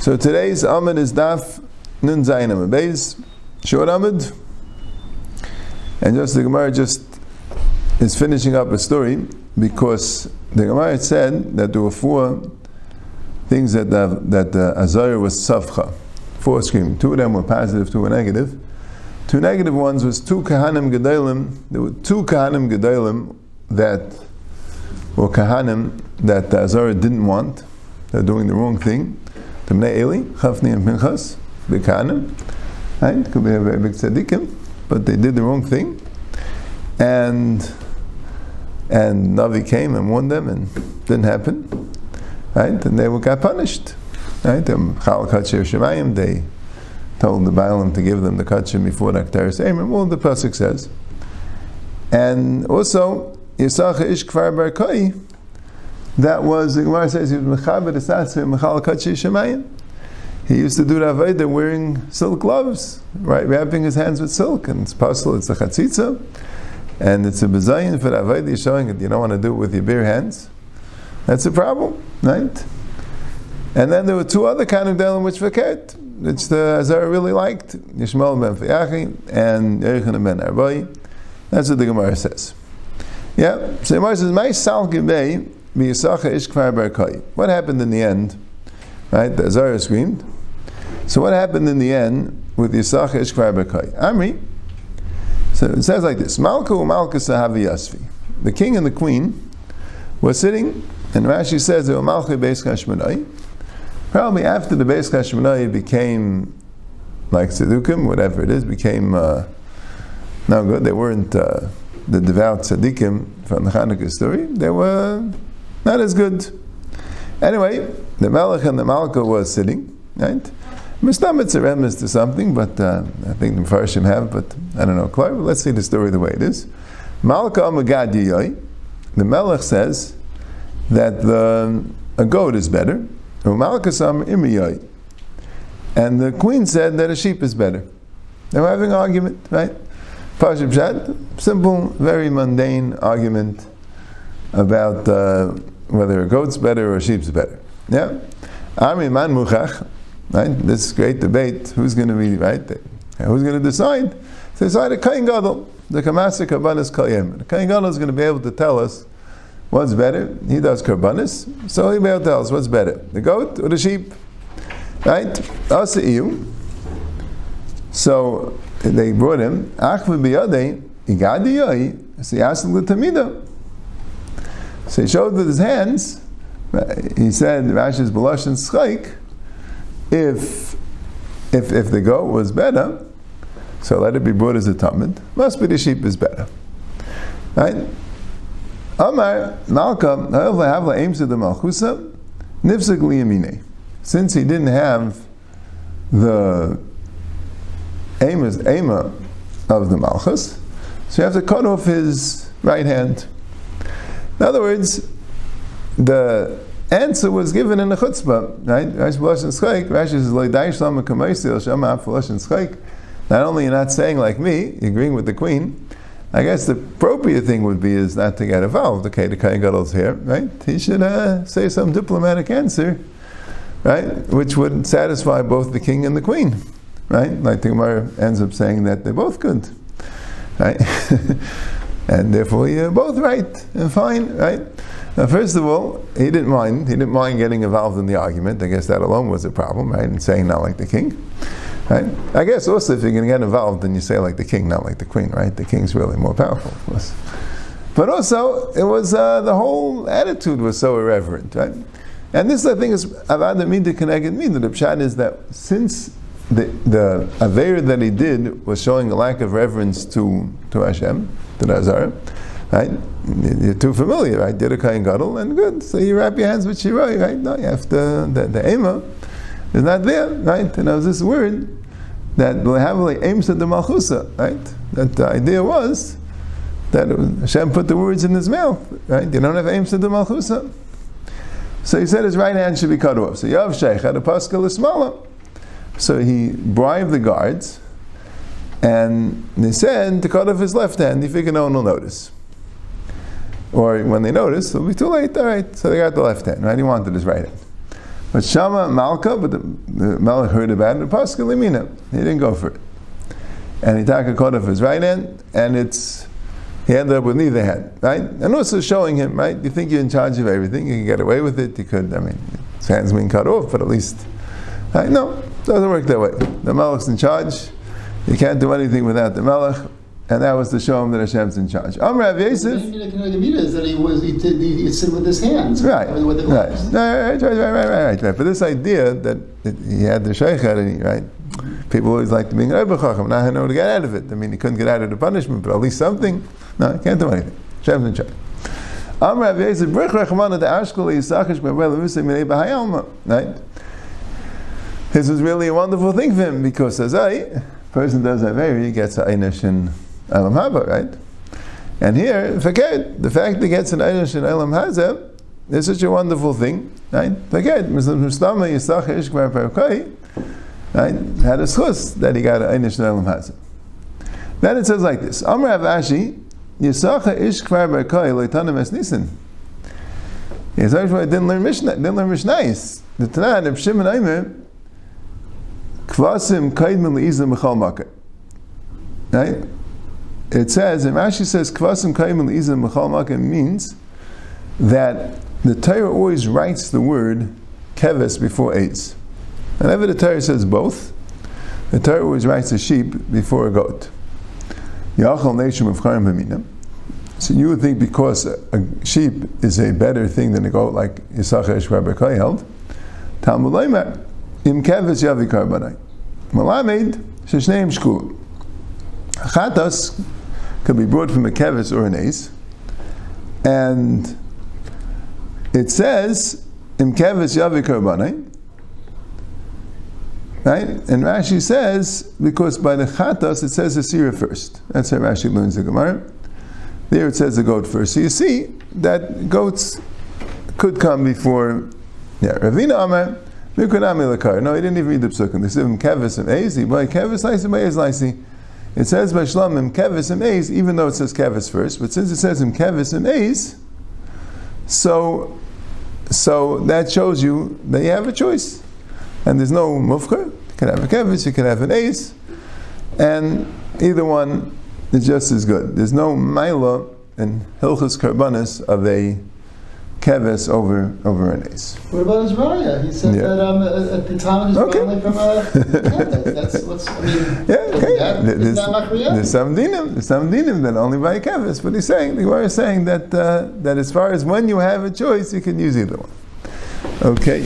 So today's Amid is Daf Nun Zayin Amid short Amid. And just the Gemara just is finishing up a story because the Gemara said that there were four things that the, that the Azar was Safcha, four screaming. Two of them were positive, two were negative. Two negative ones was two Kahanim Gedalim. There were two Kahanim Gedalim that were Kahanim that the Azar didn't want. They're doing the wrong thing. Tamnei Eli, Chafni and Pinchas, the Kahanim. Right? Could be a very big tzaddikim, but they did the wrong thing. And and Navi came and warned them, and didn't happen. Right? And they were got punished. Right? The they told the Baalim to give them the Kachir before the Aktaris Eimer. Well, the Pasuk says. And also, Yisacha Ish Kfar Bar that was, the Gemara says, he was Mechaber Esatzer Mechal Kachir Shemayim. He used to do the wearing silk gloves, right, wrapping his hands with silk, and it's possible it's a chatzitza, and it's a bezayin for the showing it, you don't want to do it with your bare hands. That's a problem, right? And then there were two other kind of delim which verkehrt, which the Azar really liked, Yishmael ben Fiyachi and Yerichan ben Arbai. That's what the Gemara says. Yeah, so Gemara says, "My sal gibei what happened in the end? Right, the Azara screamed. So what happened in the end with Yisachar Ishkvar Berkai? Amri. So it says like this: Malka Sahavi Yasvi. The king and the queen were sitting, and Rashi says they were Malchi Beis Kashmanai. Probably after the Beis Kashmanai became like Sedukim, whatever it is, became uh, no good. They weren't uh, the devout tzaddikim from the Hanukkah story. They were not as good. Anyway, the Melech and the Malka was sitting, right? Mistam it's a remiss to something, but uh, I think the Mepharshim have, but I don't know, Clark. Let's see the story the way it is. Malka Amagad the Melech says that the, a goat is better. Malka Sam Imiyoi. And the queen said that a sheep is better. They were having an argument, right? Pashib simple, very mundane argument about uh, whether a goat's better or a sheep's better. Yeah? Ami man muchach, right? This great debate, who's going to be, right? Who's going to decide? Decide a Kain Gadol, the Kamasa Karbanis Kayem. The Kain Gadol is going to be able to tell us what's better. He does Karbanis, so he'll be able to tell us what's better, the goat or the sheep. Right? Asaiyu. So they brought him, Ach v'biyadei, igadiyoi, so he asked the Tamida. So he showed with his hands. He said, Rashi's blush and schaik. If if if the goat was better, so let it be brought as a tamid. Must be the sheep is better, right? Amar Malka Havla aims at the Malchusa Nifsik Liyamine. Since he didn't have the aim of the Malchus, so you have to cut off his right hand. In other words, the answer was given in the chutzpah, right? Rashi Schayk, Rashi says, Schayk. Not only you're not saying like me, agreeing with the queen, I guess the appropriate thing would be is not to get involved. Okay, the Kayan Gadol's here, right? He should uh, say some diplomatic answer, right? Which would satisfy both the king and the queen, right? Like the Gemara ends up saying that they're both good, right? and therefore you're both right and fine, right? Now, first of all, he didn't mind. He didn't mind getting involved in the argument. I guess that alone was a problem, right? And saying not like the king, right? I guess also if you're going to get involved, then you say like the king, not like the queen, right? The king's really more powerful, of course. But also, it was uh, the whole attitude was so irreverent, right? And this, I think, is avad mida connected me. The pshat is that since the the that he did was showing a lack of reverence to to Hashem, to Nazar, right? You're too familiar, right? Did a kain gadol and good. So you wrap your hands with shiroi, right? No, you have to, the, the ema is not there, right? And there was this word that lehavli aims at the malchusa, right? That the idea was that Hashem put the words in his mouth, right? You don't have aims at the malchusa. So he said his right hand should be cut off. So Yav Sheikh had a pascal ismala. So he bribed the guards and they said to cut off his left hand, he figured no one will notice. or when they notice, it'll be too late. All right, so they got the left hand, right? He wanted his right hand. But Shama Malka, but the, the heard about it, and Pascal Limina, he didn't go for it. And he took a cut off his right hand, and it's he ended up with neither hand, right? And also showing him, right? You think you're in charge of everything, you can get away with it. You could, I mean, his hand's being cut off, but at least, right? No, doesn't work that way. The Melech's in charge. You can't do anything without the Melech. And that was to show him that Hashem's in charge. Am Rav Yosef. is that he was he did he, he with his hands, right? I mean, with the right. right, right, right, right, right, right, right. But this idea that he had the sheikhat, and he, right? People always like to be Rebbe Chacham. Now I know to get out of it. I mean, he couldn't get out of the punishment, but at least something. No, he can't do anything. Hashem's in charge. Am Rav Yosef, Brich Rachmana de Ashkol Yisachish Bevel Vusay Minei B'Hayalma. Right. This was really a wonderful thing for him because as I person does Averi, he gets an Einish in Elam Haba, right? And here, forget the fact that he gets an Einish in Elam Haza is such a wonderful thing, right? Forget Muslim Mustama Yisach Ishkvar Parkai, right? Had a schus that he got an Einish in Elam Haza. Then it says like this: Amr Rav Ashi Yisach Ishkvar Parkai Leitanim Es Nisan. Yisach didn't learn Mishnah, didn't learn Mishnayis. The Tanah of Shimon Aimer Kvasim kaidmin le'izim b'chal makkah. Right? It says, and Rashi says, Kvasim kaidmin le'izim b'chal makkah means that the Torah always writes the word keves before eitz. Whenever the Torah says both, the Torah always writes a sheep before a goat. Yachal nation of charim. So you would think because a sheep is a better thing than a goat, like Yisachar Eshvar held, Talmud Leimer, Im keves yavi karbanai. Malamed sheshneim shkul. Chatas can be brought from a keves or an ace, and it says im keves yavi karbanai. Right? And Rashi says, because by the chatas it says the sira first. That's how Rashi learns the Gemara. There it says the goat first. So you see that goats could come before. Yeah, Ravina Amar. No, he didn't even read the psukim. They said him kevis and ezi. By kevis laisi, by ez laisi. It says by shlamim kevis and ez, even though it says kevis first. But since it says him kevis and ez, so so that shows you that you have a choice, and there's no mufkar. You can have a kevis, you can have an ez, and either one is just as good. There's no maila and hilchas karbanis of a keves over over an ace. What about his raya? He said Yeah. that um, at the time his Okay. from a keves. That's what's. I mean, Yeah, okay. that, There- isn't There's, that machriya? there's some dinim, there's some dinim that only by kevis. But he's saying, the Gemara is saying that uh, that as far as when you have a choice, you can use either one. Okay.